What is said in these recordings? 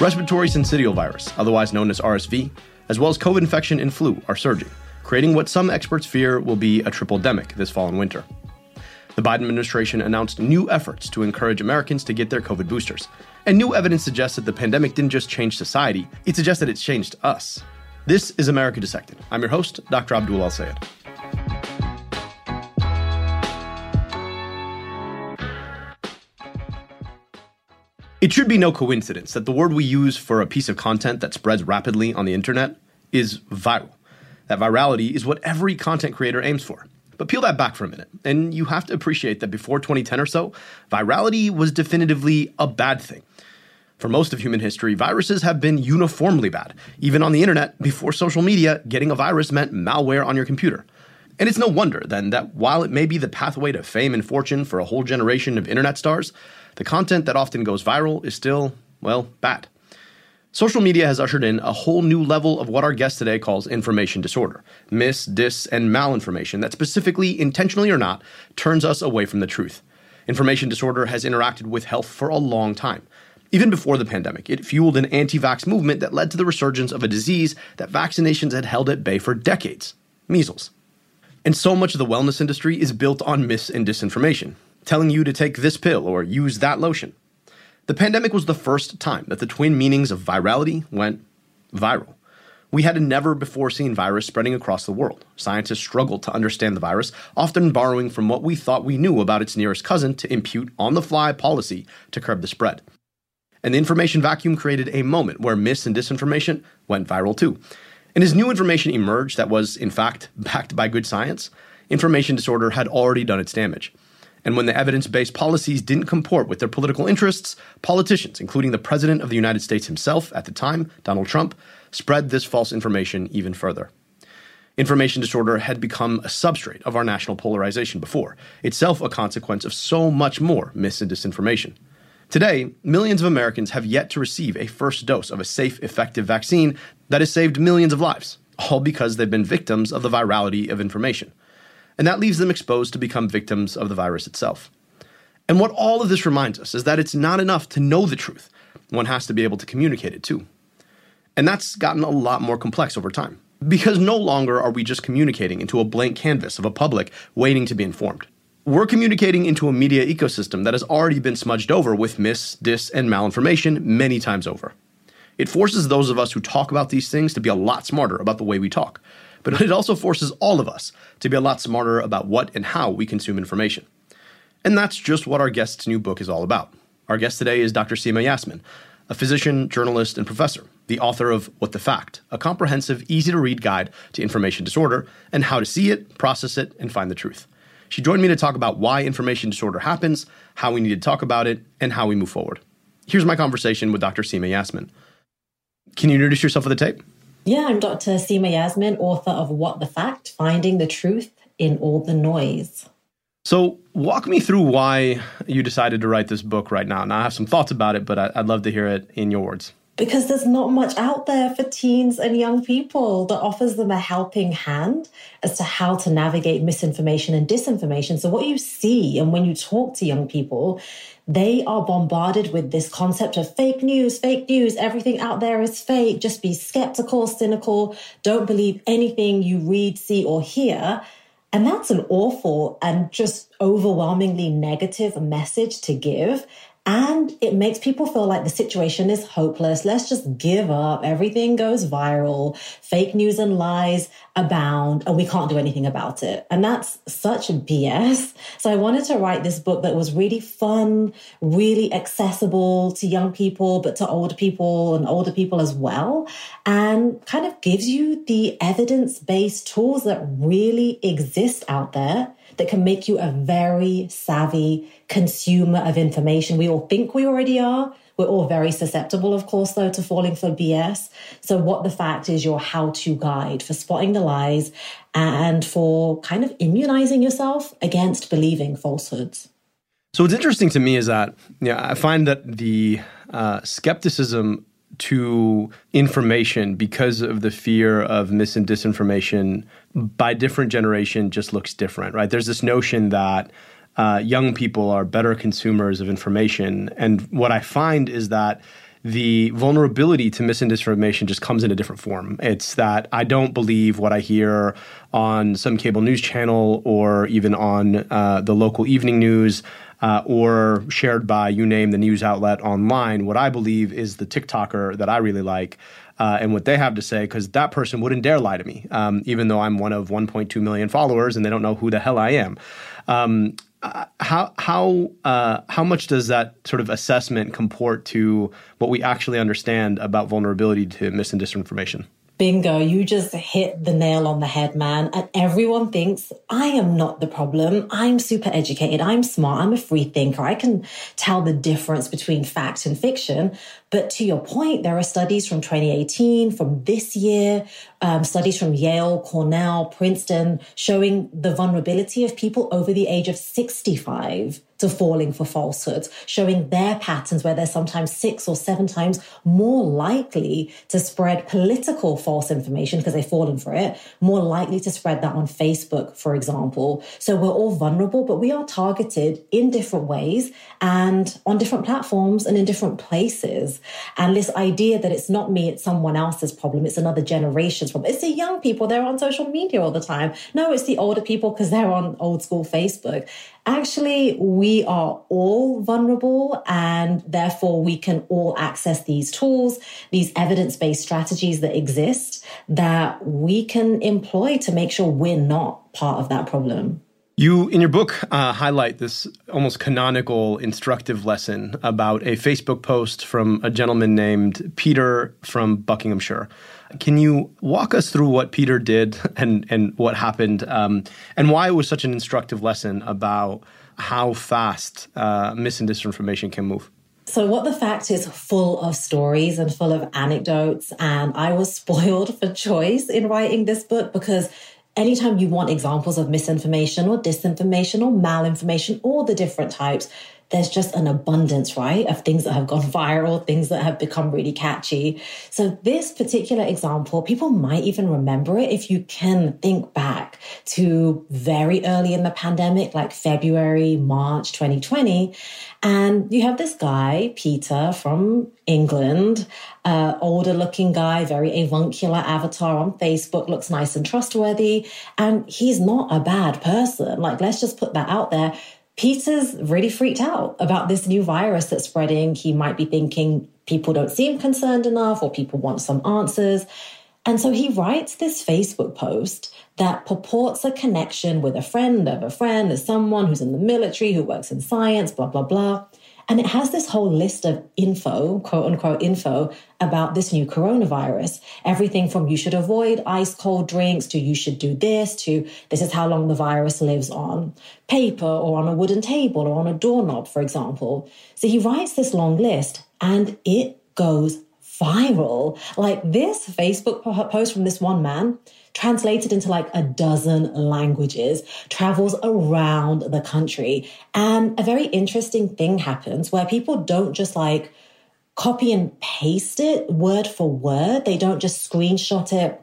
Respiratory syncytial virus, otherwise known as RSV, as well as COVID infection and flu are surging, creating what some experts fear will be a triple demic this fall and winter. The Biden administration announced new efforts to encourage Americans to get their COVID boosters. And new evidence suggests that the pandemic didn't just change society, it suggests that it's changed us. This is America Dissected. I'm your host, Dr. Abdul El-Sayed. It should be no coincidence that the word we use for a piece of content that spreads rapidly on the internet is viral. That virality is what every content creator aims for. But peel that back for a minute, and you have to appreciate that before 2010 or so, virality was definitively a bad thing. For most of human history, viruses have been uniformly bad. Even on the internet, before social media, getting a virus meant malware on your computer. And it's no wonder, then, that while it may be the pathway to fame and fortune for a whole generation of internet stars, the content that often goes viral is still, well, bad. Social media has ushered in a whole new level of what our guest today calls information disorder mis, dis, and malinformation that specifically, intentionally or not, turns us away from the truth. Information disorder has interacted with health for a long time. Even before the pandemic, it fueled an anti vax movement that led to the resurgence of a disease that vaccinations had held at bay for decades measles. And so much of the wellness industry is built on mis and disinformation telling you to take this pill or use that lotion. The pandemic was the first time that the twin meanings of virality went viral. We had a never before seen virus spreading across the world. Scientists struggled to understand the virus, often borrowing from what we thought we knew about its nearest cousin to impute on the fly policy to curb the spread. And the information vacuum created a moment where mis and disinformation went viral too. And as new information emerged that was, in fact, backed by good science, information disorder had already done its damage. And when the evidence based policies didn't comport with their political interests, politicians, including the President of the United States himself at the time, Donald Trump, spread this false information even further. Information disorder had become a substrate of our national polarization before, itself a consequence of so much more mis and disinformation. Today, millions of Americans have yet to receive a first dose of a safe, effective vaccine that has saved millions of lives, all because they've been victims of the virality of information and that leaves them exposed to become victims of the virus itself. And what all of this reminds us is that it's not enough to know the truth, one has to be able to communicate it too. And that's gotten a lot more complex over time. Because no longer are we just communicating into a blank canvas of a public waiting to be informed. We're communicating into a media ecosystem that has already been smudged over with mis, dis, and malinformation many times over. It forces those of us who talk about these things to be a lot smarter about the way we talk, but it also forces all of us to be a lot smarter about what and how we consume information. And that's just what our guest's new book is all about. Our guest today is Dr. Seema Yasmin, a physician, journalist, and professor, the author of What the Fact, a comprehensive, easy to read guide to information disorder and how to see it, process it, and find the truth. She joined me to talk about why information disorder happens, how we need to talk about it, and how we move forward. Here's my conversation with Dr. Seema Yasmin. Can you introduce yourself for the tape? Yeah, I'm Dr. Seema Yasmin, author of What the Fact Finding the Truth in All the Noise. So, walk me through why you decided to write this book right now. Now, I have some thoughts about it, but I'd love to hear it in your words because there's not much out there for teens and young people that offers them a helping hand as to how to navigate misinformation and disinformation. So, what you see, and when you talk to young people, they are bombarded with this concept of fake news, fake news, everything out there is fake. Just be skeptical, cynical, don't believe anything you read, see, or hear. And that's an awful and just overwhelmingly negative message to give. And it makes people feel like the situation is hopeless. Let's just give up. Everything goes viral. Fake news and lies abound, and we can't do anything about it. And that's such a BS. So I wanted to write this book that was really fun, really accessible to young people, but to older people and older people as well, and kind of gives you the evidence based tools that really exist out there that can make you a very savvy consumer of information. We all think we already are. We're all very susceptible, of course, though, to falling for BS. So, what the fact is your how to guide for spotting the lies and for kind of immunizing yourself against believing falsehoods. So, what's interesting to me is that yeah, I find that the uh, skepticism to information because of the fear of mis and disinformation by different generation just looks different, right? There's this notion that uh, young people are better consumers of information. And what I find is that the vulnerability to mis and disinformation just comes in a different form. It's that I don't believe what I hear on some cable news channel or even on uh, the local evening news. Uh, or shared by you name the news outlet online. What I believe is the TikToker that I really like uh, and what they have to say because that person wouldn't dare lie to me, um, even though I'm one of 1.2 million followers and they don't know who the hell I am. Um, uh, how how uh, how much does that sort of assessment comport to what we actually understand about vulnerability to mis and disinformation? Bingo, you just hit the nail on the head, man. And everyone thinks I am not the problem. I'm super educated. I'm smart. I'm a free thinker. I can tell the difference between fact and fiction. But to your point, there are studies from 2018, from this year, um, studies from Yale, Cornell, Princeton, showing the vulnerability of people over the age of 65 to falling for falsehoods, showing their patterns where they're sometimes six or seven times more likely to spread political false information because they've fallen for it, more likely to spread that on Facebook, for example. So we're all vulnerable, but we are targeted in different ways and on different platforms and in different places. And this idea that it's not me, it's someone else's problem, it's another generation's problem. It's the young people, they're on social media all the time. No, it's the older people because they're on old school Facebook actually we are all vulnerable and therefore we can all access these tools, these evidence based strategies that exist that we can employ to make sure we're not part of that problem. You, in your book, uh, highlight this almost canonical instructive lesson about a Facebook post from a gentleman named Peter from Buckinghamshire. Can you walk us through what Peter did and, and what happened um, and why it was such an instructive lesson about how fast uh, mis and disinformation can move? So, what the fact is full of stories and full of anecdotes. And I was spoiled for choice in writing this book because anytime you want examples of misinformation or disinformation or malinformation, all the different types, there's just an abundance, right, of things that have gone viral, things that have become really catchy. So this particular example, people might even remember it if you can think back to very early in the pandemic, like February, March 2020. And you have this guy, Peter from England, uh, older looking guy, very avuncular avatar on Facebook, looks nice and trustworthy. And he's not a bad person. Like, let's just put that out there. Peter's really freaked out about this new virus that's spreading. He might be thinking people don't seem concerned enough or people want some answers. And so he writes this Facebook post that purports a connection with a friend of a friend, as someone who's in the military, who works in science, blah, blah, blah. And it has this whole list of info, quote unquote info, about this new coronavirus. Everything from you should avoid ice cold drinks to you should do this to this is how long the virus lives on paper or on a wooden table or on a doorknob, for example. So he writes this long list and it goes viral. Like this Facebook post from this one man translated into like a dozen languages, travels around the country. And a very interesting thing happens where people don't just like copy and paste it word for word. They don't just screenshot it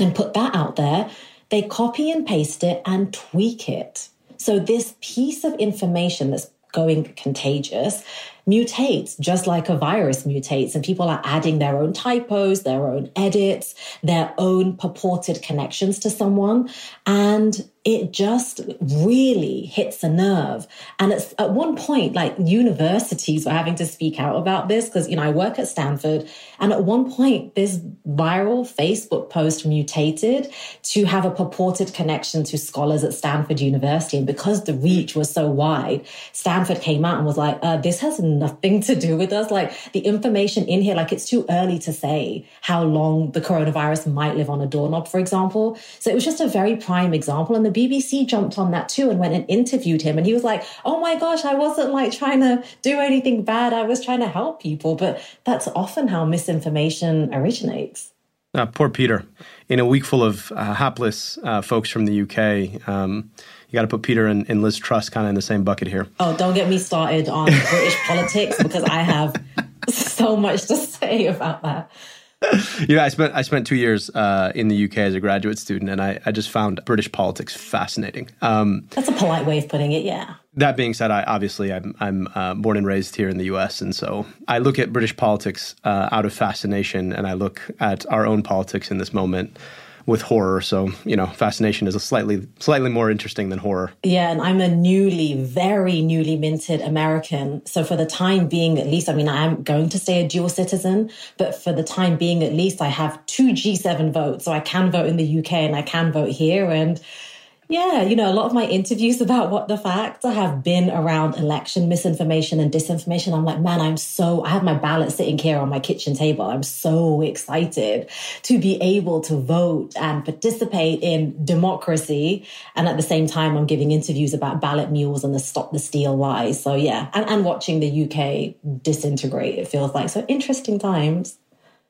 and put that out there. They copy and paste it and tweak it. So this piece of information that's going contagious mutates just like a virus mutates and people are adding their own typos, their own edits, their own purported connections to someone. And it just really hits a nerve. And it's at one point, like universities were having to speak out about this because, you know, I work at Stanford. And at one point, this viral Facebook post mutated to have a purported connection to scholars at Stanford University. And because the reach was so wide, Stanford came out and was like, uh, this has nothing to do with us. Like the information in here, like it's too early to say how long the coronavirus might live on a doorknob, for example. So it was just a very prime example. And the BBC jumped on that too and went and interviewed him. And he was like, oh my gosh, I wasn't like trying to do anything bad. I was trying to help people. But that's often how misinformation originates. Uh, poor Peter. In a week full of uh, hapless uh, folks from the UK, um, you got to put Peter and, and Liz Truss kind of in the same bucket here. Oh, don't get me started on British politics because I have so much to say about that. you know, I spent I spent two years uh, in the UK as a graduate student, and I, I just found British politics fascinating. Um, That's a polite way of putting it, yeah. That being said, I obviously I'm I'm uh, born and raised here in the U.S., and so I look at British politics uh, out of fascination, and I look at our own politics in this moment with horror. So, you know, fascination is a slightly slightly more interesting than horror. Yeah, and I'm a newly, very newly minted American. So for the time being, at least, I mean, I am going to stay a dual citizen, but for the time being, at least, I have two G7 votes. So I can vote in the UK and I can vote here. And yeah, you know, a lot of my interviews about what the facts have been around election misinformation and disinformation. I'm like, man, I'm so, I have my ballot sitting here on my kitchen table. I'm so excited to be able to vote and participate in democracy. And at the same time, I'm giving interviews about ballot mules and the stop the steal lies. So yeah, and, and watching the UK disintegrate, it feels like. So interesting times.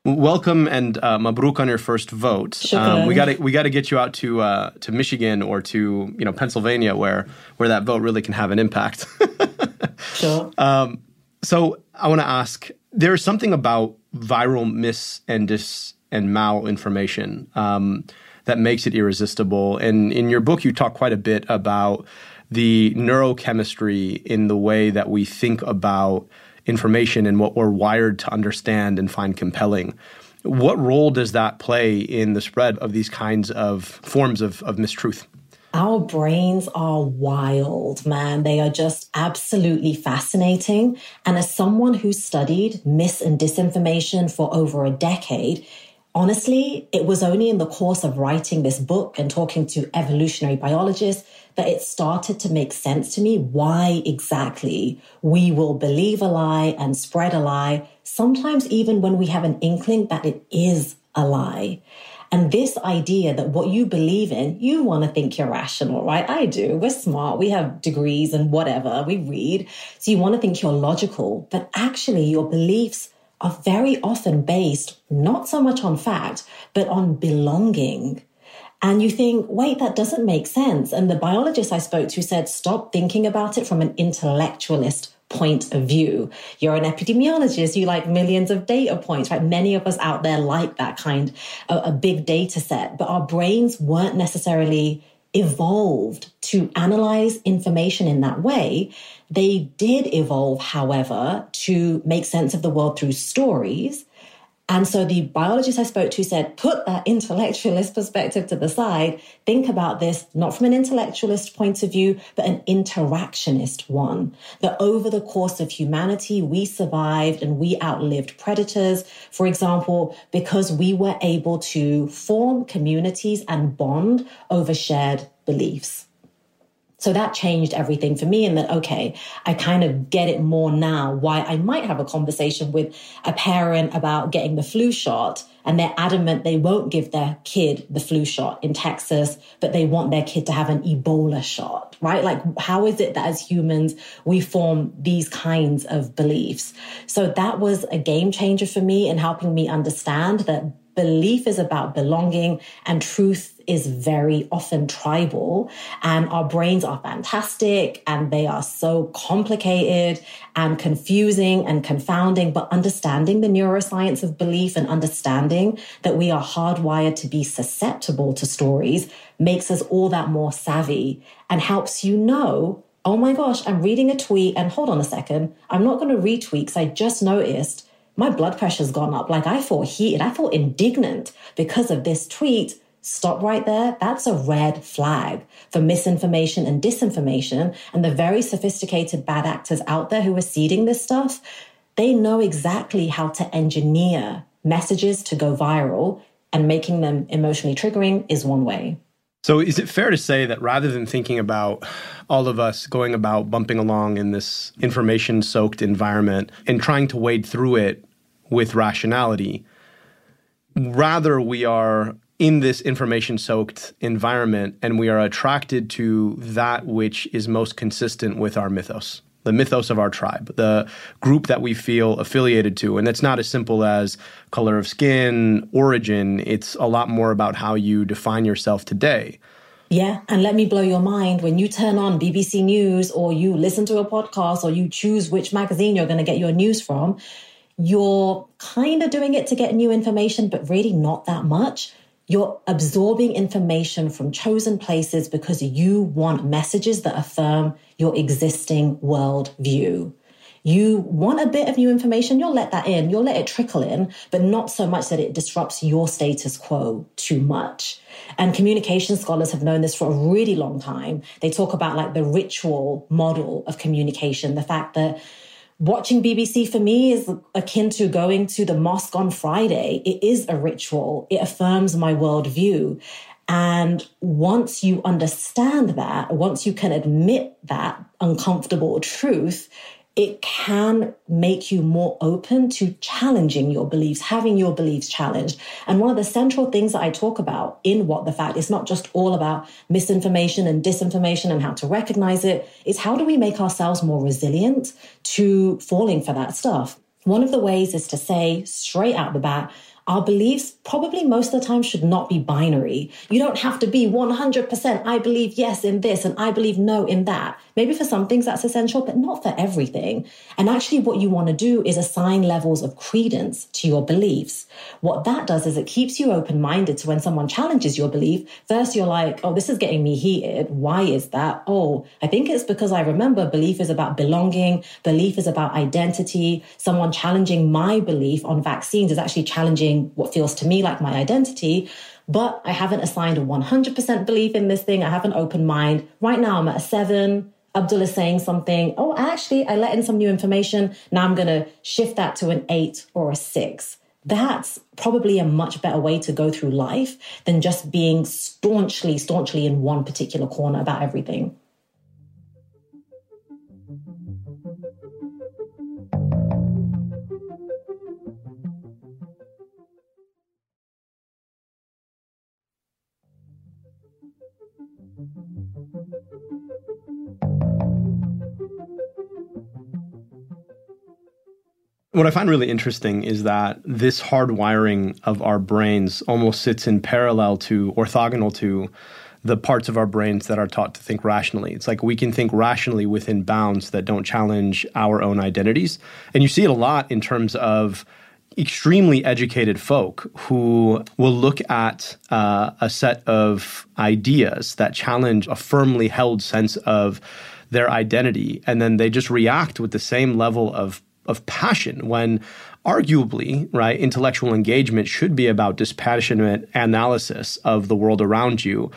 Welcome and uh, mabruk on your first vote. Um, we got to we got to get you out to uh, to Michigan or to you know Pennsylvania where where that vote really can have an impact. sure. Um, so I want to ask: there is something about viral mis and dis and malinformation um, that makes it irresistible. And in your book, you talk quite a bit about the neurochemistry in the way that we think about information and what we're wired to understand and find compelling. What role does that play in the spread of these kinds of forms of, of mistruth? Our brains are wild, man. They are just absolutely fascinating. And as someone who studied mis and disinformation for over a decade, honestly, it was only in the course of writing this book and talking to evolutionary biologists that it started to make sense to me why exactly we will believe a lie and spread a lie, sometimes even when we have an inkling that it is a lie. And this idea that what you believe in, you want to think you're rational, right? I do. We're smart. We have degrees and whatever. We read. So you want to think you're logical, but actually your beliefs are very often based not so much on fact, but on belonging. And you think, wait, that doesn't make sense. And the biologist I spoke to said, stop thinking about it from an intellectualist point of view. You're an epidemiologist, you like millions of data points, right? Many of us out there like that kind of a big data set, but our brains weren't necessarily evolved to analyze information in that way. They did evolve, however, to make sense of the world through stories and so the biologist I spoke to said, put that intellectualist perspective to the side. Think about this not from an intellectualist point of view, but an interactionist one. That over the course of humanity, we survived and we outlived predators. For example, because we were able to form communities and bond over shared beliefs. So that changed everything for me. And that, okay, I kind of get it more now why I might have a conversation with a parent about getting the flu shot and they're adamant they won't give their kid the flu shot in Texas, but they want their kid to have an Ebola shot, right? Like, how is it that as humans, we form these kinds of beliefs? So that was a game changer for me in helping me understand that belief is about belonging and truth is very often tribal. And our brains are fantastic and they are so complicated and confusing and confounding. But understanding the neuroscience of belief and understanding that we are hardwired to be susceptible to stories makes us all that more savvy and helps you know oh my gosh i'm reading a tweet and hold on a second i'm not going to retweet because i just noticed my blood pressure's gone up. Like I felt heated. I felt indignant because of this tweet. Stop right there. That's a red flag for misinformation and disinformation. And the very sophisticated bad actors out there who are seeding this stuff, they know exactly how to engineer messages to go viral and making them emotionally triggering is one way. So, is it fair to say that rather than thinking about all of us going about bumping along in this information soaked environment and trying to wade through it with rationality, rather we are in this information soaked environment and we are attracted to that which is most consistent with our mythos? The mythos of our tribe, the group that we feel affiliated to. And it's not as simple as color of skin, origin. It's a lot more about how you define yourself today. Yeah. And let me blow your mind. When you turn on BBC News or you listen to a podcast or you choose which magazine you're going to get your news from, you're kind of doing it to get new information, but really not that much. You're absorbing information from chosen places because you want messages that affirm your existing worldview. You want a bit of new information, you'll let that in, you'll let it trickle in, but not so much that it disrupts your status quo too much. And communication scholars have known this for a really long time. They talk about like the ritual model of communication, the fact that watching BBC for me is akin to going to the mosque on Friday. It is a ritual. It affirms my worldview. And once you understand that, once you can admit that uncomfortable truth, it can make you more open to challenging your beliefs, having your beliefs challenged. And one of the central things that I talk about in What the Fact is not just all about misinformation and disinformation and how to recognize it, it's how do we make ourselves more resilient to falling for that stuff? One of the ways is to say straight out the bat, our beliefs probably most of the time should not be binary. You don't have to be 100% I believe yes in this and I believe no in that. Maybe for some things that's essential, but not for everything. And actually, what you want to do is assign levels of credence to your beliefs. What that does is it keeps you open minded to when someone challenges your belief. First, you're like, oh, this is getting me heated. Why is that? Oh, I think it's because I remember belief is about belonging, belief is about identity. Someone challenging my belief on vaccines is actually challenging what feels to me like my identity but I haven't assigned a 100% belief in this thing. I have an open mind. Right now, I'm at a seven. Abdul is saying something. Oh, actually, I let in some new information. Now I'm going to shift that to an eight or a six. That's probably a much better way to go through life than just being staunchly, staunchly in one particular corner about everything. What I find really interesting is that this hardwiring of our brains almost sits in parallel to, orthogonal to, the parts of our brains that are taught to think rationally. It's like we can think rationally within bounds that don't challenge our own identities. And you see it a lot in terms of extremely educated folk who will look at uh, a set of ideas that challenge a firmly held sense of their identity, and then they just react with the same level of of passion when arguably right intellectual engagement should be about dispassionate analysis of the world around you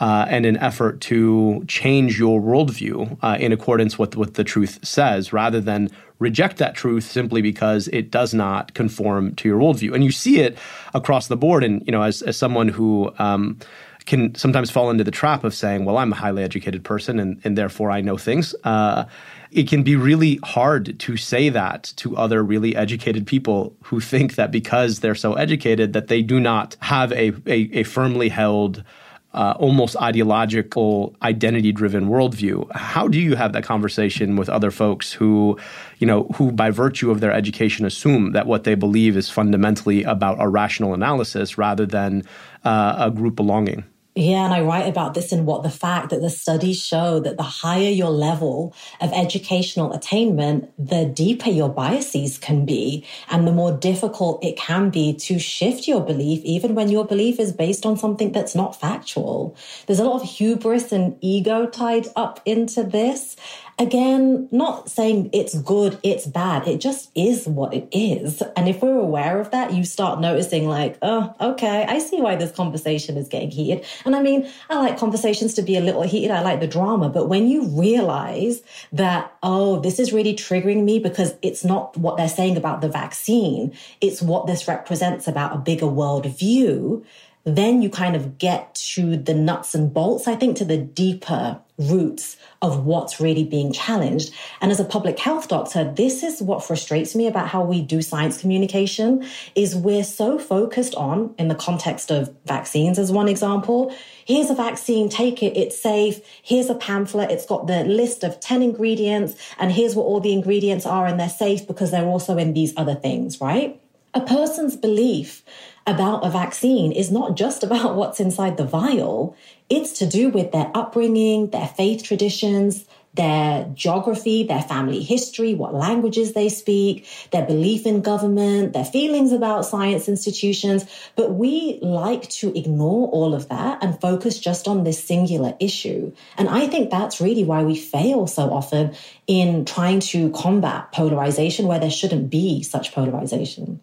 uh, and an effort to change your worldview uh, in accordance with what the truth says rather than reject that truth simply because it does not conform to your worldview and you see it across the board and you know as, as someone who um, can sometimes fall into the trap of saying, well, I'm a highly educated person and, and therefore I know things. Uh, it can be really hard to say that to other really educated people who think that because they're so educated that they do not have a, a, a firmly held uh, almost ideological identity driven worldview. How do you have that conversation with other folks who you know who by virtue of their education assume that what they believe is fundamentally about a rational analysis rather than uh, a group belonging yeah, and I write about this in What the Fact that the studies show that the higher your level of educational attainment, the deeper your biases can be, and the more difficult it can be to shift your belief, even when your belief is based on something that's not factual. There's a lot of hubris and ego tied up into this. Again, not saying it's good, it's bad. It just is what it is. And if we're aware of that, you start noticing, like, oh, okay, I see why this conversation is getting heated. And I mean, I like conversations to be a little heated. I like the drama. But when you realize that, oh, this is really triggering me because it's not what they're saying about the vaccine, it's what this represents about a bigger world view then you kind of get to the nuts and bolts, I think, to the deeper roots of what's really being challenged. And as a public health doctor, this is what frustrates me about how we do science communication is we're so focused on in the context of vaccines as one example, here's a vaccine, take it, it's safe. Here's a pamphlet, it's got the list of 10 ingredients and here's what all the ingredients are and they're safe because they're also in these other things, right? A person's belief about a vaccine is not just about what's inside the vial. It's to do with their upbringing, their faith traditions, their geography, their family history, what languages they speak, their belief in government, their feelings about science institutions. But we like to ignore all of that and focus just on this singular issue. And I think that's really why we fail so often in trying to combat polarization where there shouldn't be such polarization.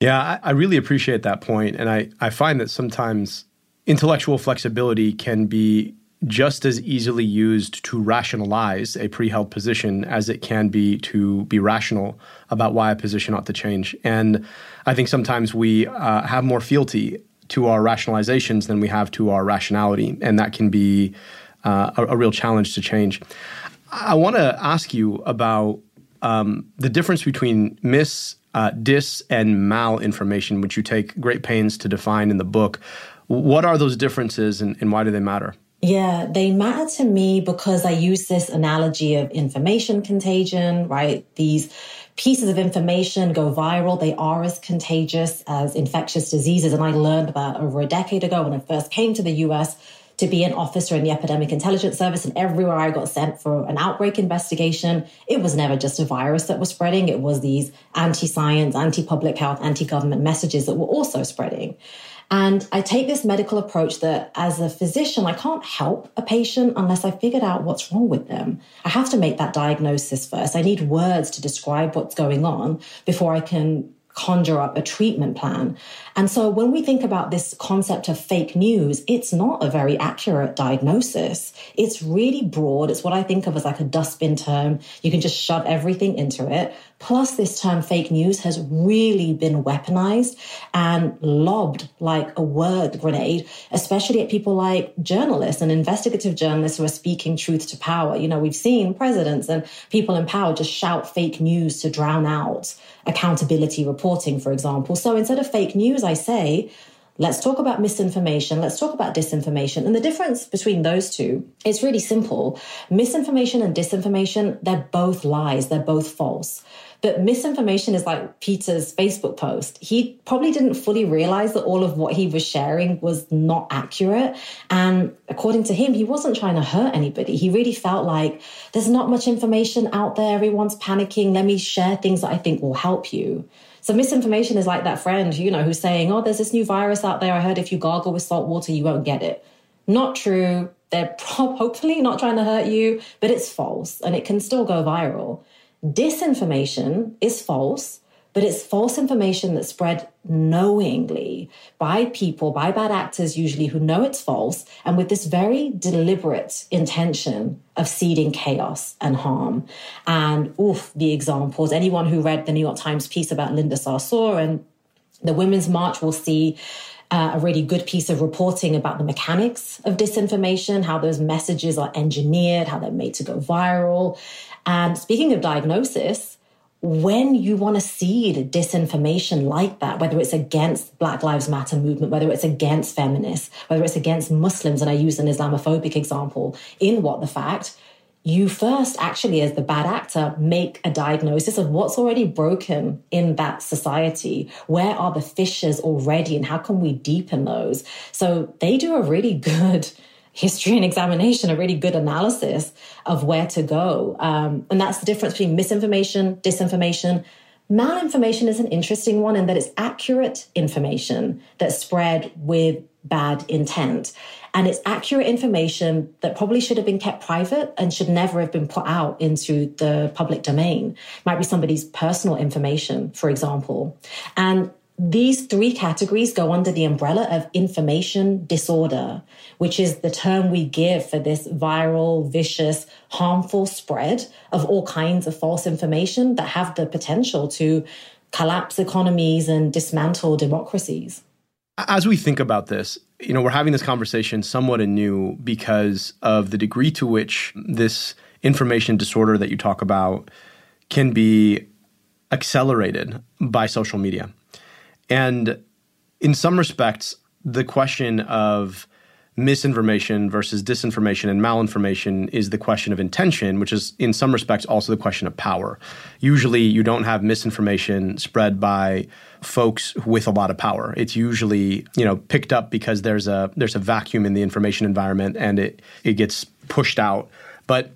Yeah, I, I really appreciate that point. And I, I find that sometimes intellectual flexibility can be just as easily used to rationalize a pre-held position as it can be to be rational about why a position ought to change. And I think sometimes we uh, have more fealty to our rationalizations than we have to our rationality, and that can be uh, a, a, real challenge to change. I want to ask you about um, the difference between mis, uh, dis, and malinformation, which you take great pains to define in the book. What are those differences, and, and why do they matter? Yeah, they matter to me because I use this analogy of information contagion, right? These pieces of information go viral. They are as contagious as infectious diseases. And I learned that over a decade ago when I first came to the US to be an officer in the Epidemic Intelligence Service. And everywhere I got sent for an outbreak investigation, it was never just a virus that was spreading. It was these anti science, anti public health, anti government messages that were also spreading. And I take this medical approach that as a physician, I can't help a patient unless I figured out what's wrong with them. I have to make that diagnosis first. I need words to describe what's going on before I can conjure up a treatment plan. And so when we think about this concept of fake news, it's not a very accurate diagnosis. It's really broad. It's what I think of as like a dustbin term. You can just shove everything into it. Plus, this term fake news has really been weaponized and lobbed like a word grenade, especially at people like journalists and investigative journalists who are speaking truth to power. You know, we've seen presidents and people in power just shout fake news to drown out accountability reporting, for example. So instead of fake news, I say, Let's talk about misinformation. Let's talk about disinformation. And the difference between those two is really simple. Misinformation and disinformation, they're both lies. They're both false. But misinformation is like Peter's Facebook post. He probably didn't fully realize that all of what he was sharing was not accurate. And according to him, he wasn't trying to hurt anybody. He really felt like there's not much information out there. Everyone's panicking. Let me share things that I think will help you. So misinformation is like that friend, you know, who's saying, "Oh, there's this new virus out there. I heard if you gargle with salt water, you won't get it." Not true. They're hopefully not trying to hurt you, but it's false and it can still go viral. Disinformation is false, but it's false information that's spread knowingly by people, by bad actors usually who know it's false, and with this very deliberate intention of seeding chaos and harm. And oof, the examples. Anyone who read the New York Times piece about Linda Sarsour and the Women's March will see uh, a really good piece of reporting about the mechanics of disinformation, how those messages are engineered, how they're made to go viral. And speaking of diagnosis, when you want to seed disinformation like that, whether it's against Black Lives Matter movement, whether it's against feminists, whether it's against Muslims, and I use an Islamophobic example in What the Fact, you first actually, as the bad actor, make a diagnosis of what's already broken in that society. Where are the fissures already, and how can we deepen those? So they do a really good history and examination, a really good analysis of where to go. Um, and that's the difference between misinformation, disinformation. Malinformation is an interesting one in that it's accurate information that's spread with bad intent. And it's accurate information that probably should have been kept private and should never have been put out into the public domain. Might be somebody's personal information, for example. And these three categories go under the umbrella of information disorder, which is the term we give for this viral, vicious, harmful spread of all kinds of false information that have the potential to collapse economies and dismantle democracies. As we think about this, you know, we're having this conversation somewhat anew because of the degree to which this information disorder that you talk about can be accelerated by social media. And in some respects, the question of misinformation versus disinformation and malinformation is the question of intention, which is in some respects also the question of power. Usually, you don't have misinformation spread by folks with a lot of power. It's usually you know picked up because there's a there's a vacuum in the information environment and it it gets pushed out. But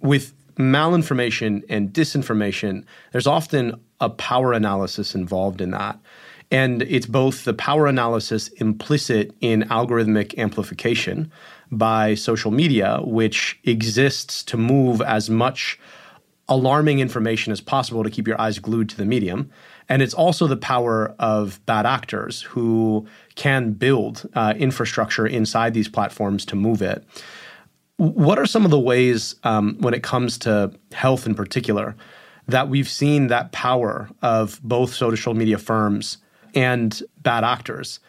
with malinformation and disinformation, there's often a power analysis involved in that. And it's both the power analysis implicit in algorithmic amplification by social media, which exists to move as much alarming information as possible to keep your eyes glued to the medium. And it's also the power of bad actors who can build uh, infrastructure inside these platforms to move it. What are some of the ways, um, when it comes to health in particular, that we've seen that power of both social media firms and bad actors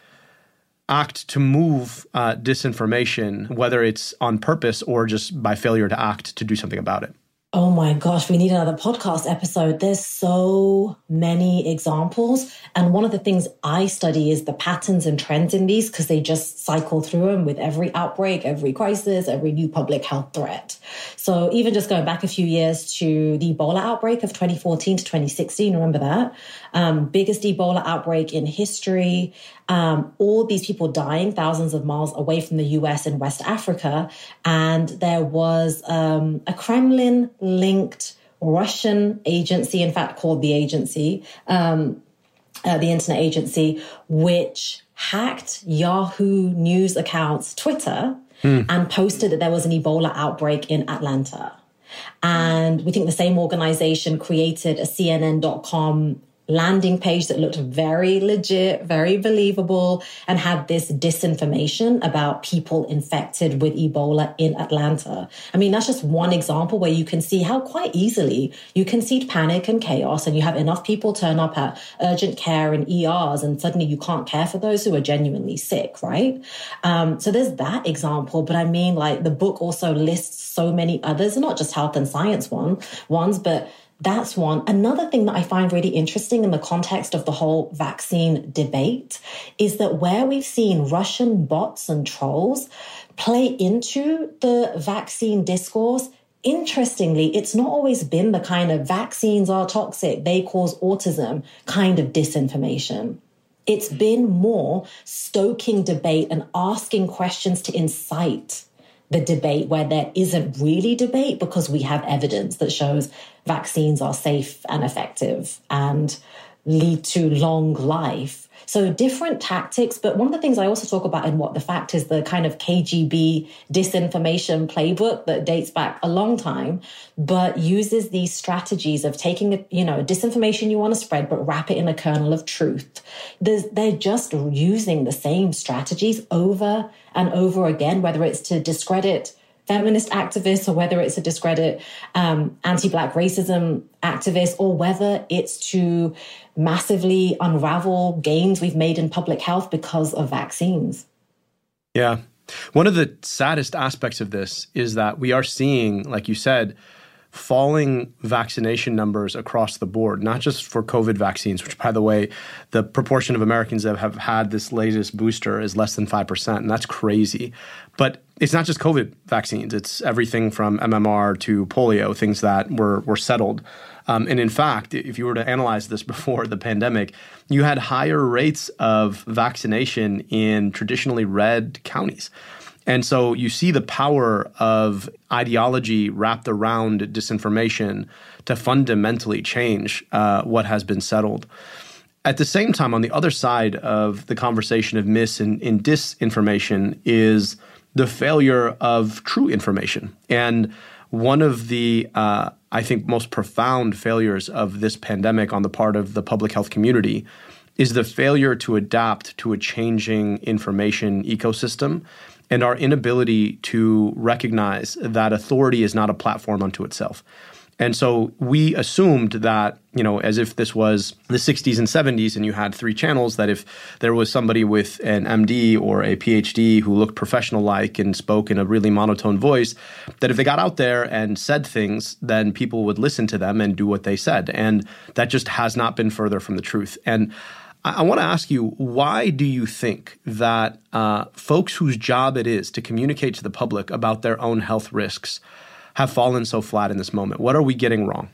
act to move uh, disinformation, whether it's on purpose or just by failure to act to do something about it? Oh my gosh, we need another podcast episode. There's so many examples. And one of the things I study is the patterns and trends in these because they just cycle through them with every outbreak, every crisis, every new public health threat. So even just going back a few years to the Ebola outbreak of 2014 to 2016, remember that? Um, biggest Ebola outbreak in history. Um, all these people dying thousands of miles away from the US in West Africa. And there was um, a Kremlin linked Russian agency, in fact, called the agency, um, uh, the internet agency, which hacked Yahoo News accounts Twitter hmm. and posted that there was an Ebola outbreak in Atlanta. And we think the same organization created a CNN.com landing page that looked very legit, very believable, and had this disinformation about people infected with Ebola in Atlanta. I mean, that's just one example where you can see how quite easily you can see panic and chaos, and you have enough people turn up at urgent care and ERs, and suddenly you can't care for those who are genuinely sick, right? Um, so there's that example. But I mean, like the book also lists so many others, not just health and science one ones, but that's one. Another thing that I find really interesting in the context of the whole vaccine debate is that where we've seen Russian bots and trolls play into the vaccine discourse, interestingly, it's not always been the kind of vaccines are toxic, they cause autism kind of disinformation. It's been more stoking debate and asking questions to incite the debate where there isn't really debate because we have evidence that shows vaccines are safe and effective and lead to long life. So different tactics. But one of the things I also talk about in what the fact is the kind of KGB disinformation playbook that dates back a long time, but uses these strategies of taking, you know, disinformation you want to spread, but wrap it in a kernel of truth. There's, they're just using the same strategies over and over again, whether it's to discredit feminist activists or whether it's a discredit um, anti-black racism activist or whether it's to massively unravel gains we've made in public health because of vaccines yeah one of the saddest aspects of this is that we are seeing like you said falling vaccination numbers across the board, not just for COVID vaccines, which, by the way, the proportion of Americans that have had this latest booster is less than 5%, and that's crazy. But it's not just COVID vaccines, it's everything from MMR to polio, things that were, were settled. Um, and in fact, if you were to analyze this before the pandemic, you had higher rates of vaccination in traditionally red counties. And so you see the power of ideology wrapped around disinformation to fundamentally change uh, what has been settled. At the same time, on the other side of the conversation of mis and, and disinformation is the failure of true information. And one of the, uh, I think, most profound failures of this pandemic on the part of the public health community is the failure to adapt to a changing information ecosystem and our inability to recognize that authority is not a platform unto itself. And so we assumed that, you know, as if this was the 60s and 70s and you had three channels, that if there was somebody with an MD or a PhD who looked professional like and spoke in a really monotone voice, that if they got out there and said things, then people would listen to them and do what they said. And that just has not been further from the truth. And I, want to ask you why do you think that uh, folks whose job it is to communicate to the public about their own health risks have fallen so flat in this moment? What are we getting wrong?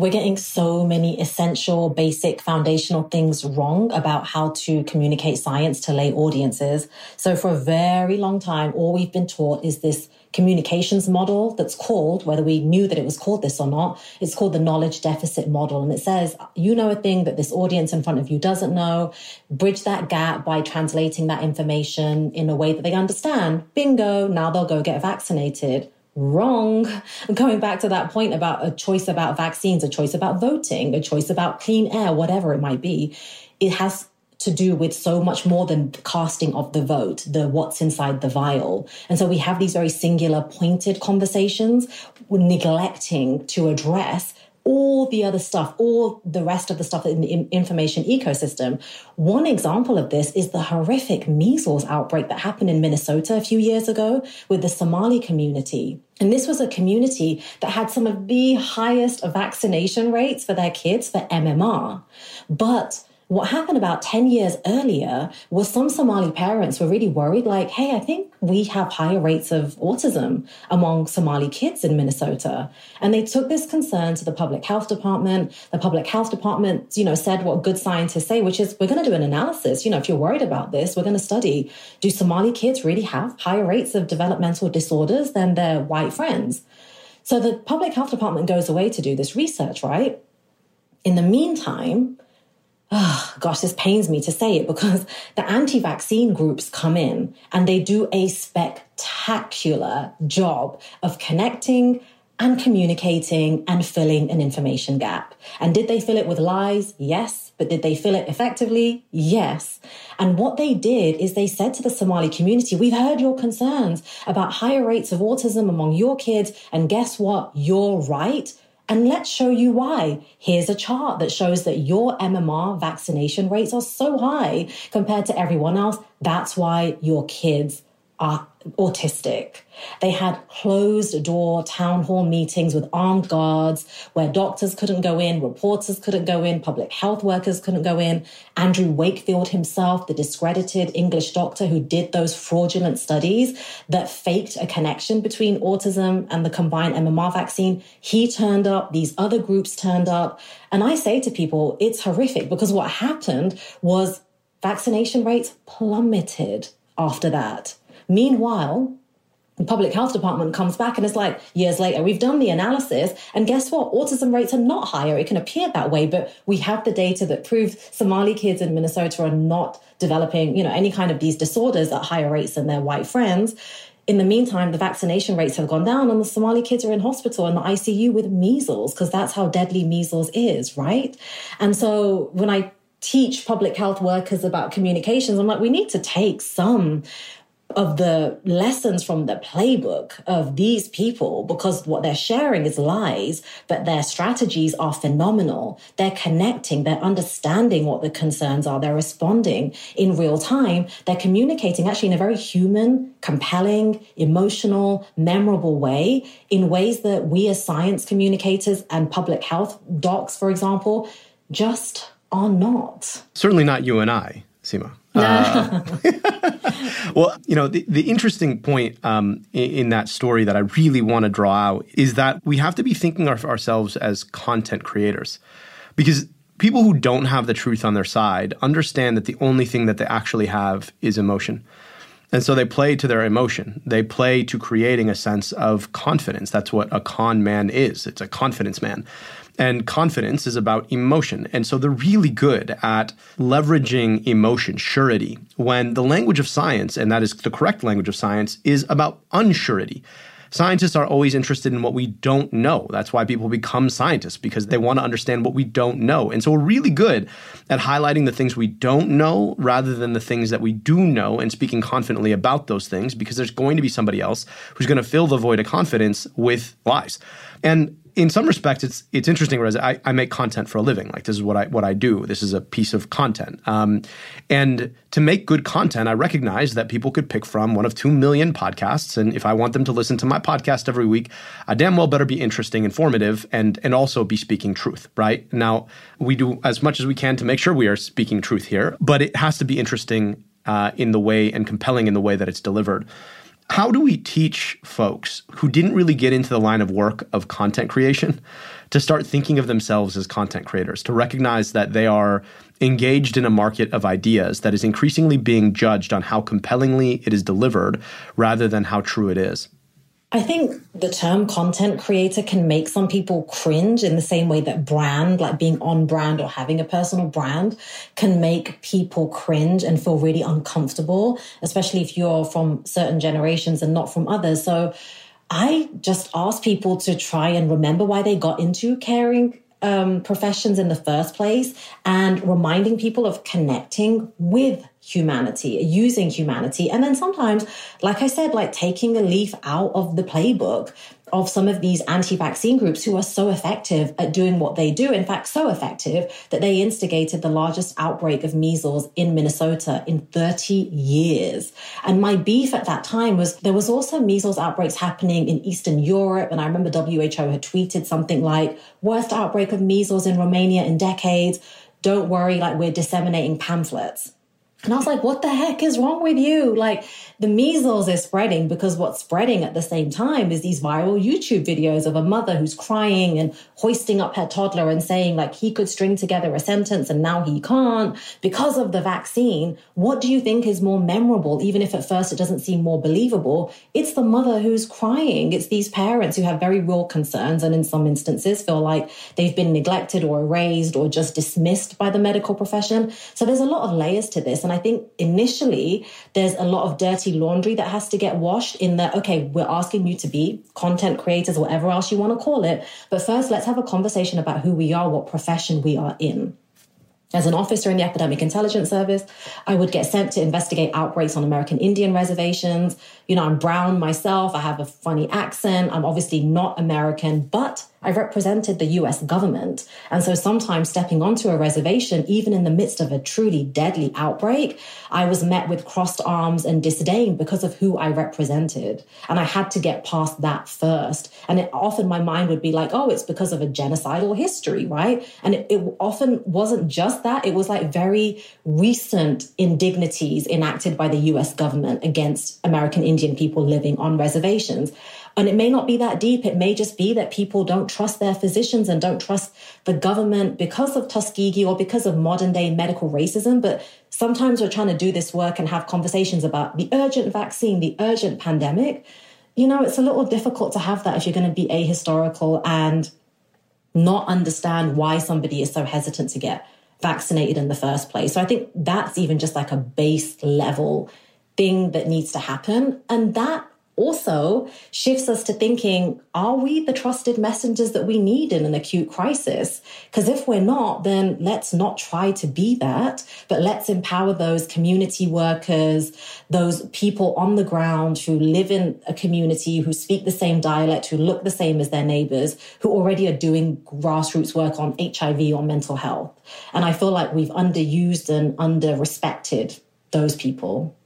We're getting so many essential, basic, foundational things wrong about how to communicate science to lay audiences. So, for a very long time, all we've been taught is this communications model that's called, whether we knew that it was called this or not, it's called the knowledge deficit model. And it says, you know a thing that this audience in front of you doesn't know, bridge that gap by translating that information in a way that they understand. Bingo, now they'll go get vaccinated wrong. And going back to that point about a choice about vaccines, a choice about voting, a choice about clean air, whatever it might be, it has to do with so much more than casting of the vote, the what's inside the vial. And so we have these very singular pointed conversations, neglecting to address all the other stuff, all the rest of the stuff in the information ecosystem. One example of this is the horrific measles outbreak that happened in Minnesota a few years ago with the Somali community. And this was a community that had some of the highest vaccination rates for their kids for MMR. But what happened about 10 years earlier was some Somali parents were really worried, like, hey, I think we have higher rates of autism among Somali kids in Minnesota. And they took this concern to the public health department. The public health department, you know, said what good scientists say, which is we're going to do an analysis. You know, if you're worried about this, we're going to study do Somali kids really have higher rates of developmental disorders than their white friends? So the public health department goes away to do this research, right? In the meantime, oh, gosh, this pains me to say it because the anti vaccine groups come in and they do a spectacular job of connecting and communicating and filling an information gap. And did they fill it with lies? Yes. But did they fill it effectively? Yes. And what they did is they said to the Somali community, we've heard your concerns about higher rates of autism among your kids. And guess what? You're right. And let's show you why. Here's a chart that shows that your MMR vaccination rates are so high compared to everyone else. That's why your kids are autistic. They had closed door town hall meetings with armed guards where doctors couldn't go in, reporters couldn't go in, public health workers couldn't go in. Andrew Wakefield himself, the discredited English doctor who did those fraudulent studies that faked a connection between autism and the combined MMR vaccine, he turned up, these other groups turned up. And I say to people, it's horrific because what happened was vaccination rates plummeted after that. Meanwhile, the public health department comes back and it's like years later we've done the analysis and guess what? Autism rates are not higher. It can appear that way but we have the data that proves somali kids in minnesota are not developing you know any kind of these disorders at higher rates than their white friends. In the meantime, the vaccination rates have gone down, and the Somali kids are in hospital in the ICU with measles because that's how deadly measles is, right? And so when I teach public health workers about communications, I'm like, we need to take some of the lessons from the playbook of these people because what they're sharing is lies, but their strategies are phenomenal. They're connecting, they're understanding what the concerns are, they're responding in real time, they're communicating actually in a very human, compelling, emotional, memorable way in ways that we as science communicators and public health docs, for example, just are not. Certainly not you and I, Seema. Uh, well, you know, the, the interesting point um, in, in, that story that I really want to draw out is that we have to be thinking of ourselves as content creators because people who don't have the truth on their side understand that the only thing that they actually have is emotion. And so they play to their emotion. They play to creating a sense of confidence. That's what a con man is. It's a confidence man. And confidence is about emotion. And so they're really good at leveraging emotion, surety, when the language of science, and that is the correct language of science, is about unsurety. Scientists are always interested in what we don't know. That's why people become scientists, because they want to understand what we don't know. And so we're really good at highlighting the things we don't know rather than the things that we do know and speaking confidently about those things, because there's going to be somebody else who's going to fill the void of confidence with lies. And in some respects, it's it's interesting. Whereas I, I make content for a living, like this is what I what I do. This is a piece of content, um, and to make good content, I recognize that people could pick from one of two million podcasts, and if I want them to listen to my podcast every week, I damn well better be interesting, informative, and and also be speaking truth. Right now, we do as much as we can to make sure we are speaking truth here, but it has to be interesting uh, in the way and compelling in the way that it's delivered. How do we teach folks who didn't really get into the line of work of content creation to start thinking of themselves as content creators, to recognize that they are engaged in a market of ideas that is increasingly being judged on how compellingly it is delivered rather than how true it is? I think the term content creator can make some people cringe in the same way that brand, like being on brand or having a personal brand, can make people cringe and feel really uncomfortable, especially if you're from certain generations and not from others. So I just ask people to try and remember why they got into caring um, professions in the first place and reminding people of connecting with humanity, using humanity. And then sometimes, like I said, like taking a leaf out of the playbook of some of these anti-vaccine groups who are so effective at doing what they do. In fact, so effective that they instigated the largest outbreak of measles in Minnesota in 30 years. And my beef at that time was there was also measles outbreaks happening in Eastern Europe. And I remember WHO had tweeted something like, worst outbreak of measles in Romania in decades. Don't worry, like we're disseminating pamphlets. And I was like, what the heck is wrong with you? Like, the measles is spreading because what's spreading at the same time is these viral YouTube videos of a mother who's crying and hoisting up her toddler and saying, like, he could string together a sentence and now he can't because of the vaccine. What do you think is more memorable? Even if at first it doesn't seem more believable, it's the mother who's crying. It's these parents who have very real concerns and in some instances feel like they've been neglected or erased or just dismissed by the medical profession. So there's a lot of layers to this. And I think initially there's a lot of dirty laundry that has to get washed in that, okay, we're asking you to be content creators, whatever else you want to call it. But first, let's have a conversation about who we are, what profession we are in. As an officer in the Epidemic Intelligence Service, I would get sent to investigate outbreaks on American Indian reservations. You know, I'm brown myself. I have a funny accent. I'm obviously not American, but I represented the US government. And so sometimes stepping onto a reservation, even in the midst of a truly deadly outbreak, I was met with crossed arms and disdain because of who I represented. And I had to get past that first. And it, often my mind would be like, oh, it's because of a genocidal history, right? And it, it often wasn't just that. It was like very recent indignities enacted by the US government against American Indian people living on reservations. And it may not be that deep. It may just be that people don't trust their physicians and don't trust the government because of Tuskegee or because of modern day medical racism. But sometimes we're trying to do this work and have conversations about the urgent vaccine, the urgent pandemic. You know, it's a little difficult to have that if you're going to be ahistorical and not understand why somebody is so hesitant to get vaccinated in the first place. So I think that's even just like a base level thing that needs to happen. And that also shifts us to thinking, are we the trusted messengers that we need in an acute crisis? Because if we're not, then let's not try to be that, but let's empower those community workers, those people on the ground who live in a community, who speak the same dialect, who look the same as their neighbors, who already are doing grassroots work on HIV or mental health. And I feel like we've underused and under respected those people.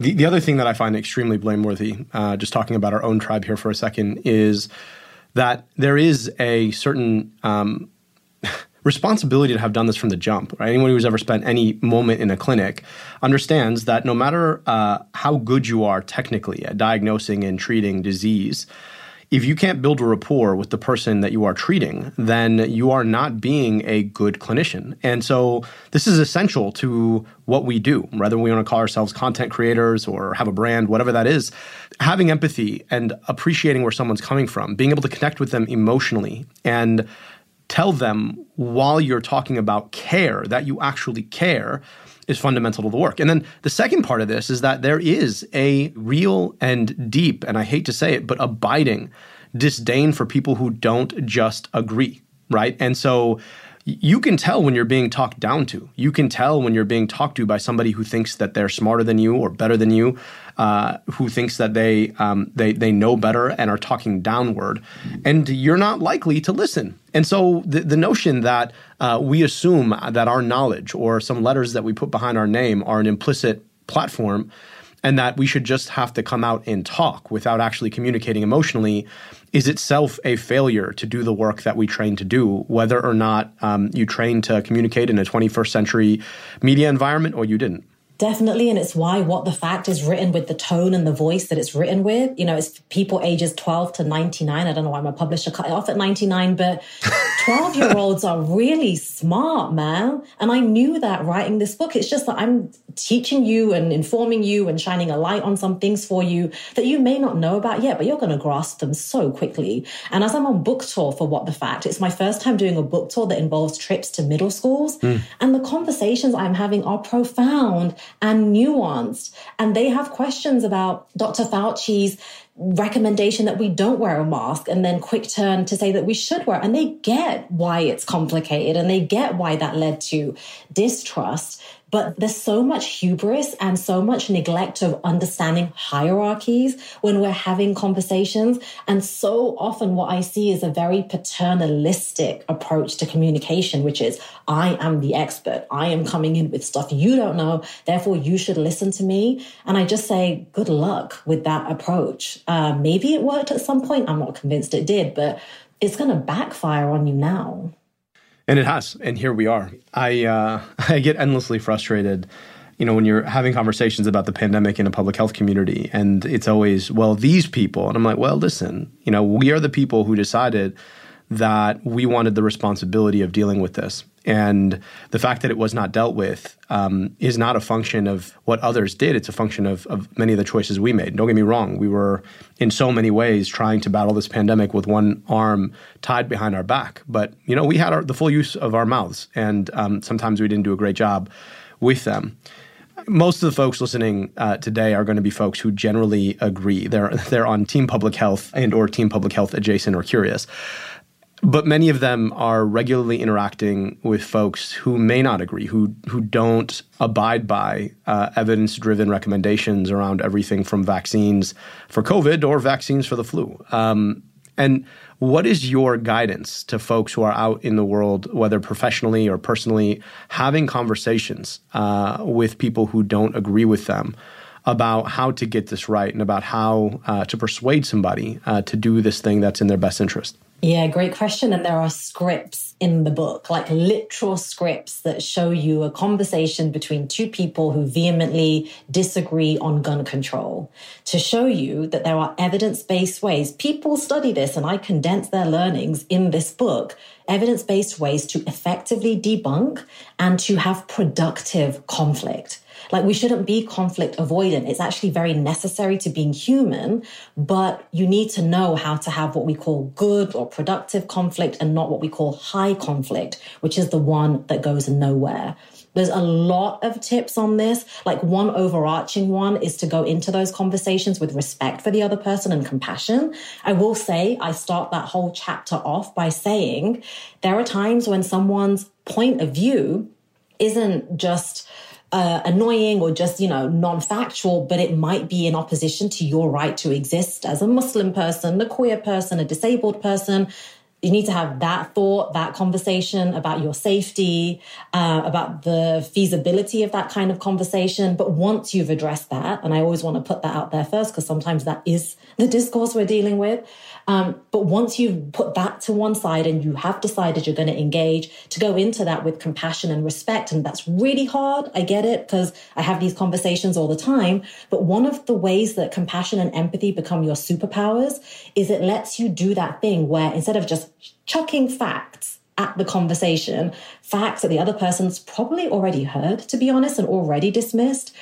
The, the other thing that I find extremely blameworthy, uh, just talking about our own tribe here for a second, is that there is a certain um, responsibility to have done this from the jump. Right? Anyone who's ever spent any moment in a clinic understands that no matter uh, how good you are technically at diagnosing and treating disease, if you can't build a rapport with the person that you are treating, then you are not being a good clinician. And so this is essential to what we do, whether we want to call ourselves content creators or have a brand, whatever that is. Having empathy and appreciating where someone's coming from, being able to connect with them emotionally and tell them while you're talking about care that you actually care is fundamental to the work. And then the second part of this is that there is a real and deep, and I hate to say it, but abiding disdain for people who don't just agree, right? And so you can tell when you're being talked down to. You can tell when you're being talked to by somebody who thinks that they're smarter than you or better than you, uh, who thinks that they um, they they know better and are talking downward, and you're not likely to listen. And so the, the notion that uh, we assume that our knowledge or some letters that we put behind our name are an implicit platform and that we should just have to come out and talk without actually communicating emotionally is itself a failure to do the work that we train to do, whether or not um, you train to communicate in a 21st century media environment or you didn't. Definitely. And it's why What the Fact is written with the tone and the voice that it's written with. You know, it's people ages 12 to 99. I don't know why my publisher cut it off at 99, but 12 year olds are really smart, man. And I knew that writing this book. It's just that I'm teaching you and informing you and shining a light on some things for you that you may not know about yet, but you're going to grasp them so quickly. And as I'm on book tour for What the Fact, it's my first time doing a book tour that involves trips to middle schools. Mm. And the conversations I'm having are profound and nuanced. And they have questions about Dr. Fauci's recommendation that we don't wear a mask and then quick turn to say that we should wear and they get why it's complicated and they get why that led to distrust but there's so much hubris and so much neglect of understanding hierarchies when we're having conversations. And so often what I see is a very paternalistic approach to communication, which is, I am the expert. I am coming in with stuff you don't know. Therefore, you should listen to me. And I just say, good luck with that approach. Uh, maybe it worked at some point. I'm not convinced it did, but it's going to backfire on you now. And it has. And here we are. I uh, I get endlessly frustrated, you know, when you're having conversations about the pandemic in a public health community, and it's always, well, these people, and I'm like, well, listen, you know, we are the people who decided that we wanted the responsibility of dealing with this. And the fact that it was not dealt with um, is not a function of what others did. It's a function of, of many of the choices we made. Don't get me wrong. We were, in so many ways, trying to battle this pandemic with one arm tied behind our back. But, you know, we had our, the full use of our mouths. And um, sometimes we didn't do a great job with them most of the folks listening uh, today are going to be folks who generally agree. They're they're on Team Public Health and or Team Public Health adjacent or curious but many of them are regularly interacting with folks who may not agree, who who don't abide by uh, evidence-driven recommendations around everything from vaccines for COVID or vaccines for the flu. Um, and what is your guidance to folks who are out in the world, whether professionally or personally, having conversations uh, with people who don't agree with them? About how to get this right and about how uh, to persuade somebody uh, to do this thing that's in their best interest. Yeah, great question. And there are scripts in the book, like literal scripts that show you a conversation between two people who vehemently disagree on gun control to show you that there are evidence based ways. People study this, and I condense their learnings in this book evidence based ways to effectively debunk and to have productive conflict. Like we shouldn't be conflict avoidant. It's actually very necessary to being human, but you need to know how to have what we call good or productive conflict and not what we call high conflict, which is the one that goes nowhere. There's a lot of tips on this. Like one overarching one is to go into those conversations with respect for the other person and compassion. I will say I start that whole chapter off by saying there are times when someone's point of view isn't just uh, annoying or just, you know, non factual, but it might be in opposition to your right to exist as a Muslim person, a queer person, a disabled person. You need to have that thought, that conversation about your safety, uh, about the feasibility of that kind of conversation. But once you've addressed that, and I always want to put that out there first, because sometimes that is the discourse we're dealing with. Um, but once you've put that to one side and you have decided you're going to engage, to go into that with compassion and respect. And that's really hard. I get it because I have these conversations all the time. But one of the ways that compassion and empathy become your superpowers is it lets you do that thing where instead of just chucking facts, at the conversation, facts that the other person's probably already heard, to be honest, and already dismissed.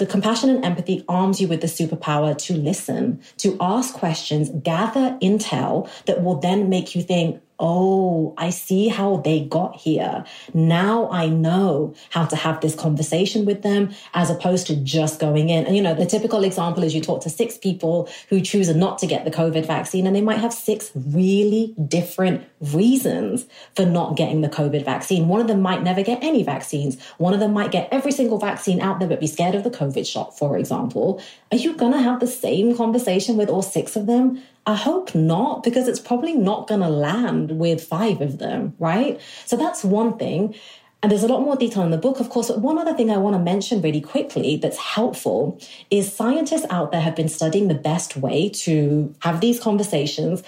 The compassion and empathy arms you with the superpower to listen, to ask questions, gather intel that will then make you think, oh, I see how they got here. Now I know how to have this conversation with them as opposed to just going in. And, you know, the typical example is you talk to six people who choose not to get the COVID vaccine, and they might have six really different reasons for not getting the COVID vaccine. One of them might never get any vaccines. One of them might get every single vaccine out there, but be scared of the COVID shot, for example. Are you going to have the same conversation with all six of them? I hope not, because it's probably not going to land with five of them, right? So that's one thing. And there's a lot more detail in the book, of course. But one other thing I want to mention really quickly that's helpful is scientists out there have been studying the best way to have these conversations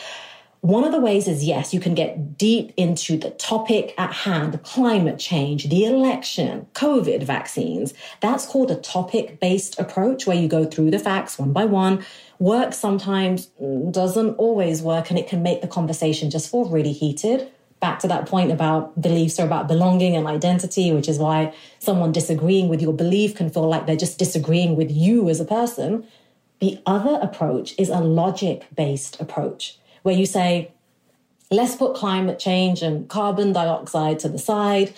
One of the ways is yes, you can get deep into the topic at hand, climate change, the election, COVID vaccines. That's called a topic based approach where you go through the facts one by one. Work sometimes doesn't always work and it can make the conversation just feel really heated. Back to that point about beliefs are about belonging and identity, which is why someone disagreeing with your belief can feel like they're just disagreeing with you as a person. The other approach is a logic based approach where you say, let's put climate change and carbon dioxide to the side.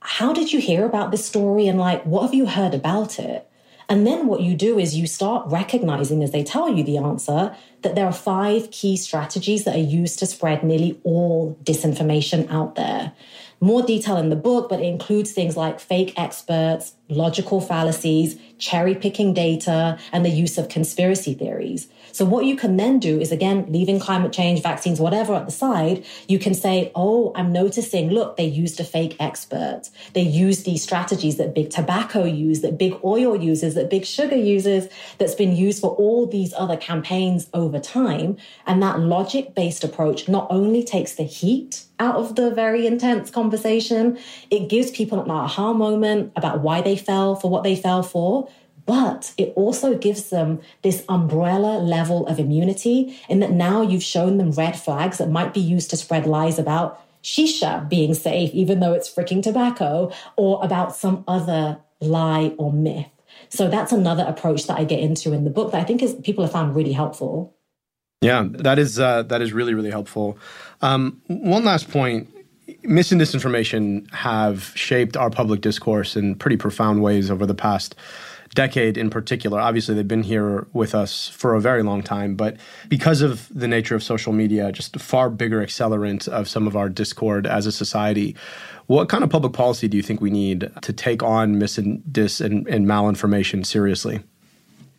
How did you hear about this story? And like, what have you heard about it? And then what you do is you start recognizing as they tell you the answer that there are five key strategies that are used to spread nearly all disinformation out there. More detail in the book, but it includes things like fake experts, logical fallacies, cherry picking data, and the use of conspiracy theories. So what you can then do is again, leaving climate change, vaccines, whatever at the side, you can say, Oh, I'm noticing, look, they used a fake expert. They used these strategies that big tobacco use, that big oil uses, that big sugar uses, that's been used for all these other campaigns over time. And that logic based approach not only takes the heat out of the very intense conversation, it gives people an aha moment about why they fell for what they fell for but it also gives them this umbrella level of immunity in that now you've shown them red flags that might be used to spread lies about shisha being safe, even though it's freaking tobacco, or about some other lie or myth. So that's another approach that I get into in the book that I think is people have found really helpful. Yeah, that is uh, that is really really helpful. Um, one last point: mis and disinformation have shaped our public discourse in pretty profound ways over the past decade in particular. Obviously, they've been here with us for a very long time, but because of the nature of social media, just a far bigger accelerant of some of our discord as a society. What kind of public policy do you think we need to take on mis and dis and, and malinformation seriously?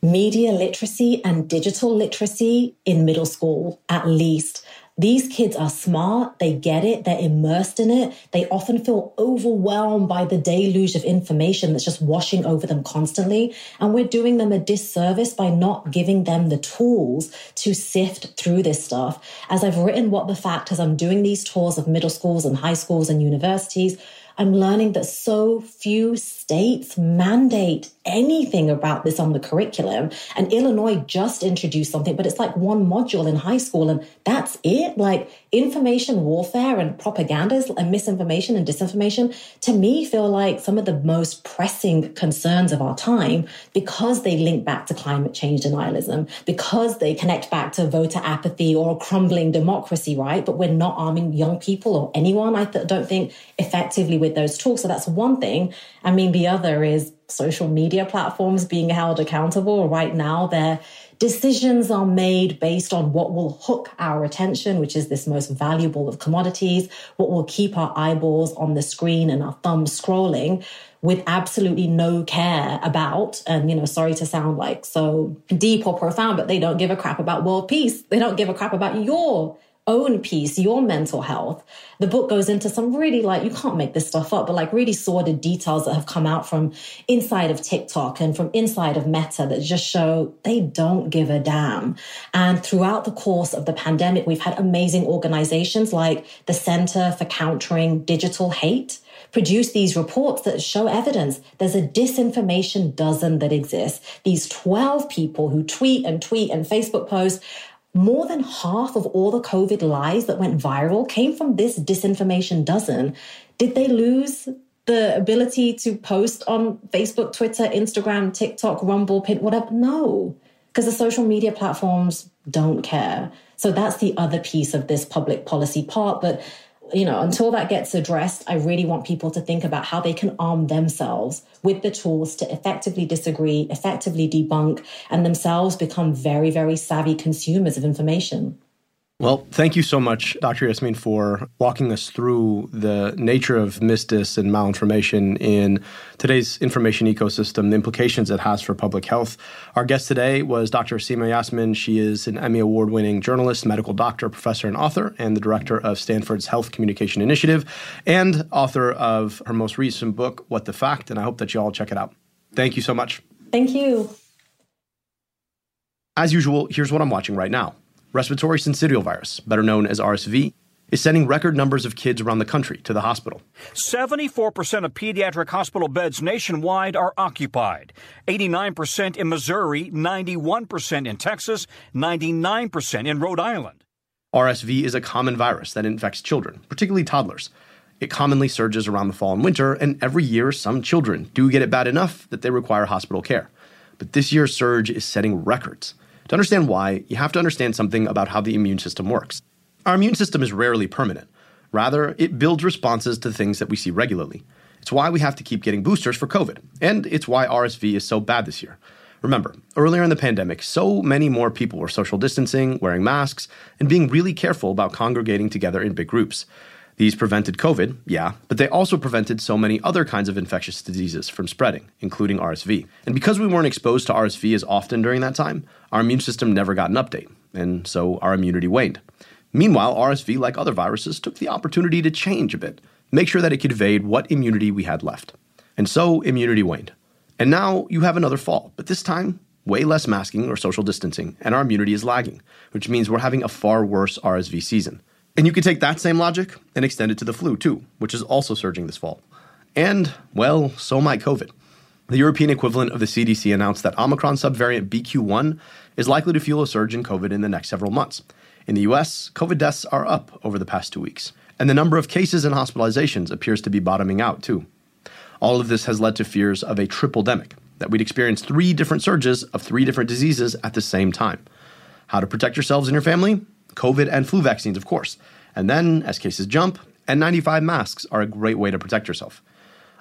Media literacy and digital literacy in middle school, at least. These kids are smart, they get it, they're immersed in it. They often feel overwhelmed by the deluge of information that's just washing over them constantly. And we're doing them a disservice by not giving them the tools to sift through this stuff. As I've written what the fact is, I'm doing these tours of middle schools and high schools and universities. I'm learning that so few states mandate anything about this on the curriculum. And Illinois just introduced something, but it's like one module in high school and that's it. Like information warfare and propagandas and misinformation and disinformation to me feel like some of the most pressing concerns of our time because they link back to climate change denialism, because they connect back to voter apathy or a crumbling democracy, right? But we're not arming young people or anyone, I th- don't think, effectively with those tools. So that's one thing. I mean, the other is social media platforms being held accountable. Right now, their decisions are made based on what will hook our attention, which is this most valuable of commodities, what will keep our eyeballs on the screen and our thumbs scrolling with absolutely no care about, and you know, sorry to sound like so deep or profound, but they don't give a crap about world peace. They don't give a crap about your own piece, your mental health. The book goes into some really like, you can't make this stuff up, but like really sordid details that have come out from inside of TikTok and from inside of Meta that just show they don't give a damn. And throughout the course of the pandemic, we've had amazing organizations like the Center for Countering Digital Hate produce these reports that show evidence. There's a disinformation dozen that exists. These 12 people who tweet and tweet and Facebook post more than half of all the COVID lies that went viral came from this disinformation dozen. Did they lose the ability to post on Facebook, Twitter, Instagram, TikTok, Rumble, Pin, whatever? No, because the social media platforms don't care. So that's the other piece of this public policy part. But you know, until that gets addressed, I really want people to think about how they can arm themselves with the tools to effectively disagree, effectively debunk, and themselves become very, very savvy consumers of information. Well, thank you so much, Dr. Yasmin, for walking us through the nature of misdis and malinformation in today's information ecosystem, the implications it has for public health. Our guest today was Dr. Seema Yasmin. She is an Emmy Award winning journalist, medical doctor, professor, and author, and the director of Stanford's Health Communication Initiative, and author of her most recent book, What the Fact. And I hope that you all check it out. Thank you so much. Thank you. As usual, here's what I'm watching right now. Respiratory syncytial virus, better known as RSV, is sending record numbers of kids around the country to the hospital. 74% of pediatric hospital beds nationwide are occupied. 89% in Missouri, 91% in Texas, 99% in Rhode Island. RSV is a common virus that infects children, particularly toddlers. It commonly surges around the fall and winter, and every year some children do get it bad enough that they require hospital care. But this year's surge is setting records. To understand why, you have to understand something about how the immune system works. Our immune system is rarely permanent. Rather, it builds responses to things that we see regularly. It's why we have to keep getting boosters for COVID, and it's why RSV is so bad this year. Remember, earlier in the pandemic, so many more people were social distancing, wearing masks, and being really careful about congregating together in big groups. These prevented COVID, yeah, but they also prevented so many other kinds of infectious diseases from spreading, including RSV. And because we weren't exposed to RSV as often during that time, our immune system never got an update, and so our immunity waned. Meanwhile, RSV, like other viruses, took the opportunity to change a bit, make sure that it could evade what immunity we had left. And so immunity waned. And now you have another fall, but this time, way less masking or social distancing, and our immunity is lagging, which means we're having a far worse RSV season. And you can take that same logic and extend it to the flu, too, which is also surging this fall. And, well, so might COVID. The European equivalent of the CDC announced that Omicron subvariant BQ1 is likely to fuel a surge in COVID in the next several months. In the US, COVID deaths are up over the past two weeks, and the number of cases and hospitalizations appears to be bottoming out, too. All of this has led to fears of a triple demic, that we'd experience three different surges of three different diseases at the same time. How to protect yourselves and your family? COVID and flu vaccines, of course. And then, as cases jump, N95 masks are a great way to protect yourself.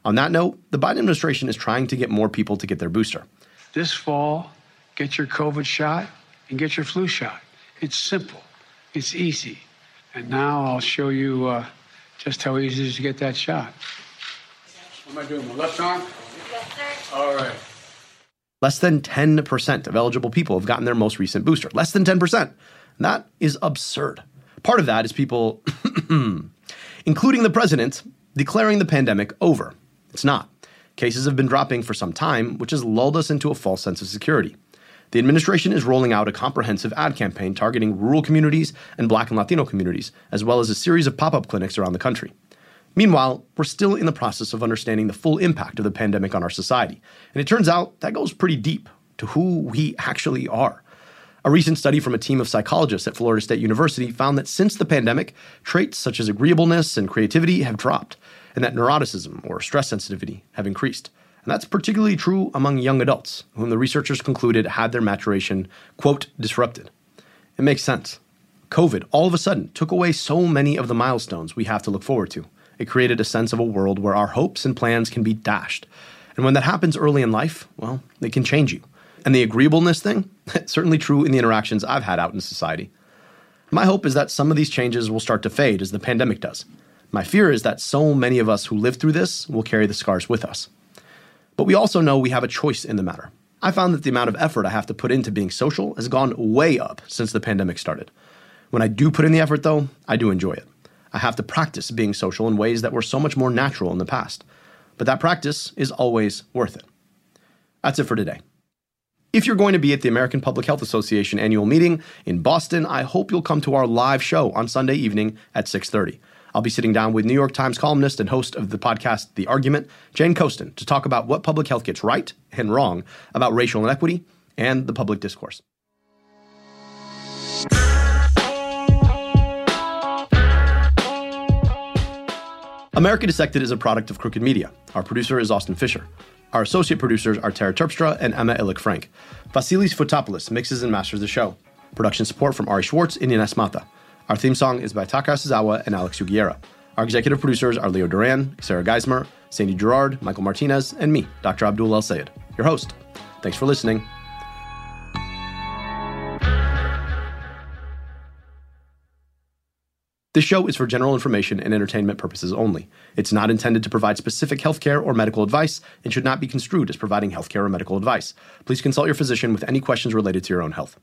On that note, the Biden administration is trying to get more people to get their booster. This fall, get your COVID shot and get your flu shot. It's simple, it's easy. And now I'll show you uh, just how easy it is to get that shot. What am I doing? My left arm? Yes, sir. All right. Less than 10% of eligible people have gotten their most recent booster. Less than 10%. That is absurd. Part of that is people, including the president, declaring the pandemic over. It's not. Cases have been dropping for some time, which has lulled us into a false sense of security. The administration is rolling out a comprehensive ad campaign targeting rural communities and black and Latino communities, as well as a series of pop up clinics around the country. Meanwhile, we're still in the process of understanding the full impact of the pandemic on our society. And it turns out that goes pretty deep to who we actually are. A recent study from a team of psychologists at Florida State University found that since the pandemic, traits such as agreeableness and creativity have dropped, and that neuroticism or stress sensitivity have increased. And that's particularly true among young adults, whom the researchers concluded had their maturation, quote, disrupted. It makes sense. COVID all of a sudden took away so many of the milestones we have to look forward to. It created a sense of a world where our hopes and plans can be dashed. And when that happens early in life, well, it can change you. And the agreeableness thing, certainly true in the interactions I've had out in society. My hope is that some of these changes will start to fade as the pandemic does. My fear is that so many of us who live through this will carry the scars with us. But we also know we have a choice in the matter. I found that the amount of effort I have to put into being social has gone way up since the pandemic started. When I do put in the effort, though, I do enjoy it. I have to practice being social in ways that were so much more natural in the past. But that practice is always worth it. That's it for today. If you're going to be at the American Public Health Association annual meeting in Boston, I hope you'll come to our live show on Sunday evening at 6:30. I'll be sitting down with New York Times columnist and host of the podcast The Argument, Jane Coaston, to talk about what public health gets right and wrong about racial inequity and the public discourse. America Dissected is a product of Crooked Media. Our producer is Austin Fisher. Our associate producers are Tara Terpstra and Emma Illick-Frank. Vasilis Fotopoulos mixes and masters the show. Production support from Ari Schwartz and Ines Mata. Our theme song is by Taka Yasuzawa and Alex Sugiura. Our executive producers are Leo Duran, Sarah Geismer, Sandy Girard, Michael Martinez, and me, Dr. Abdul El Sayed, your host. Thanks for listening. This show is for general information and entertainment purposes only. It's not intended to provide specific healthcare or medical advice and should not be construed as providing healthcare or medical advice. Please consult your physician with any questions related to your own health.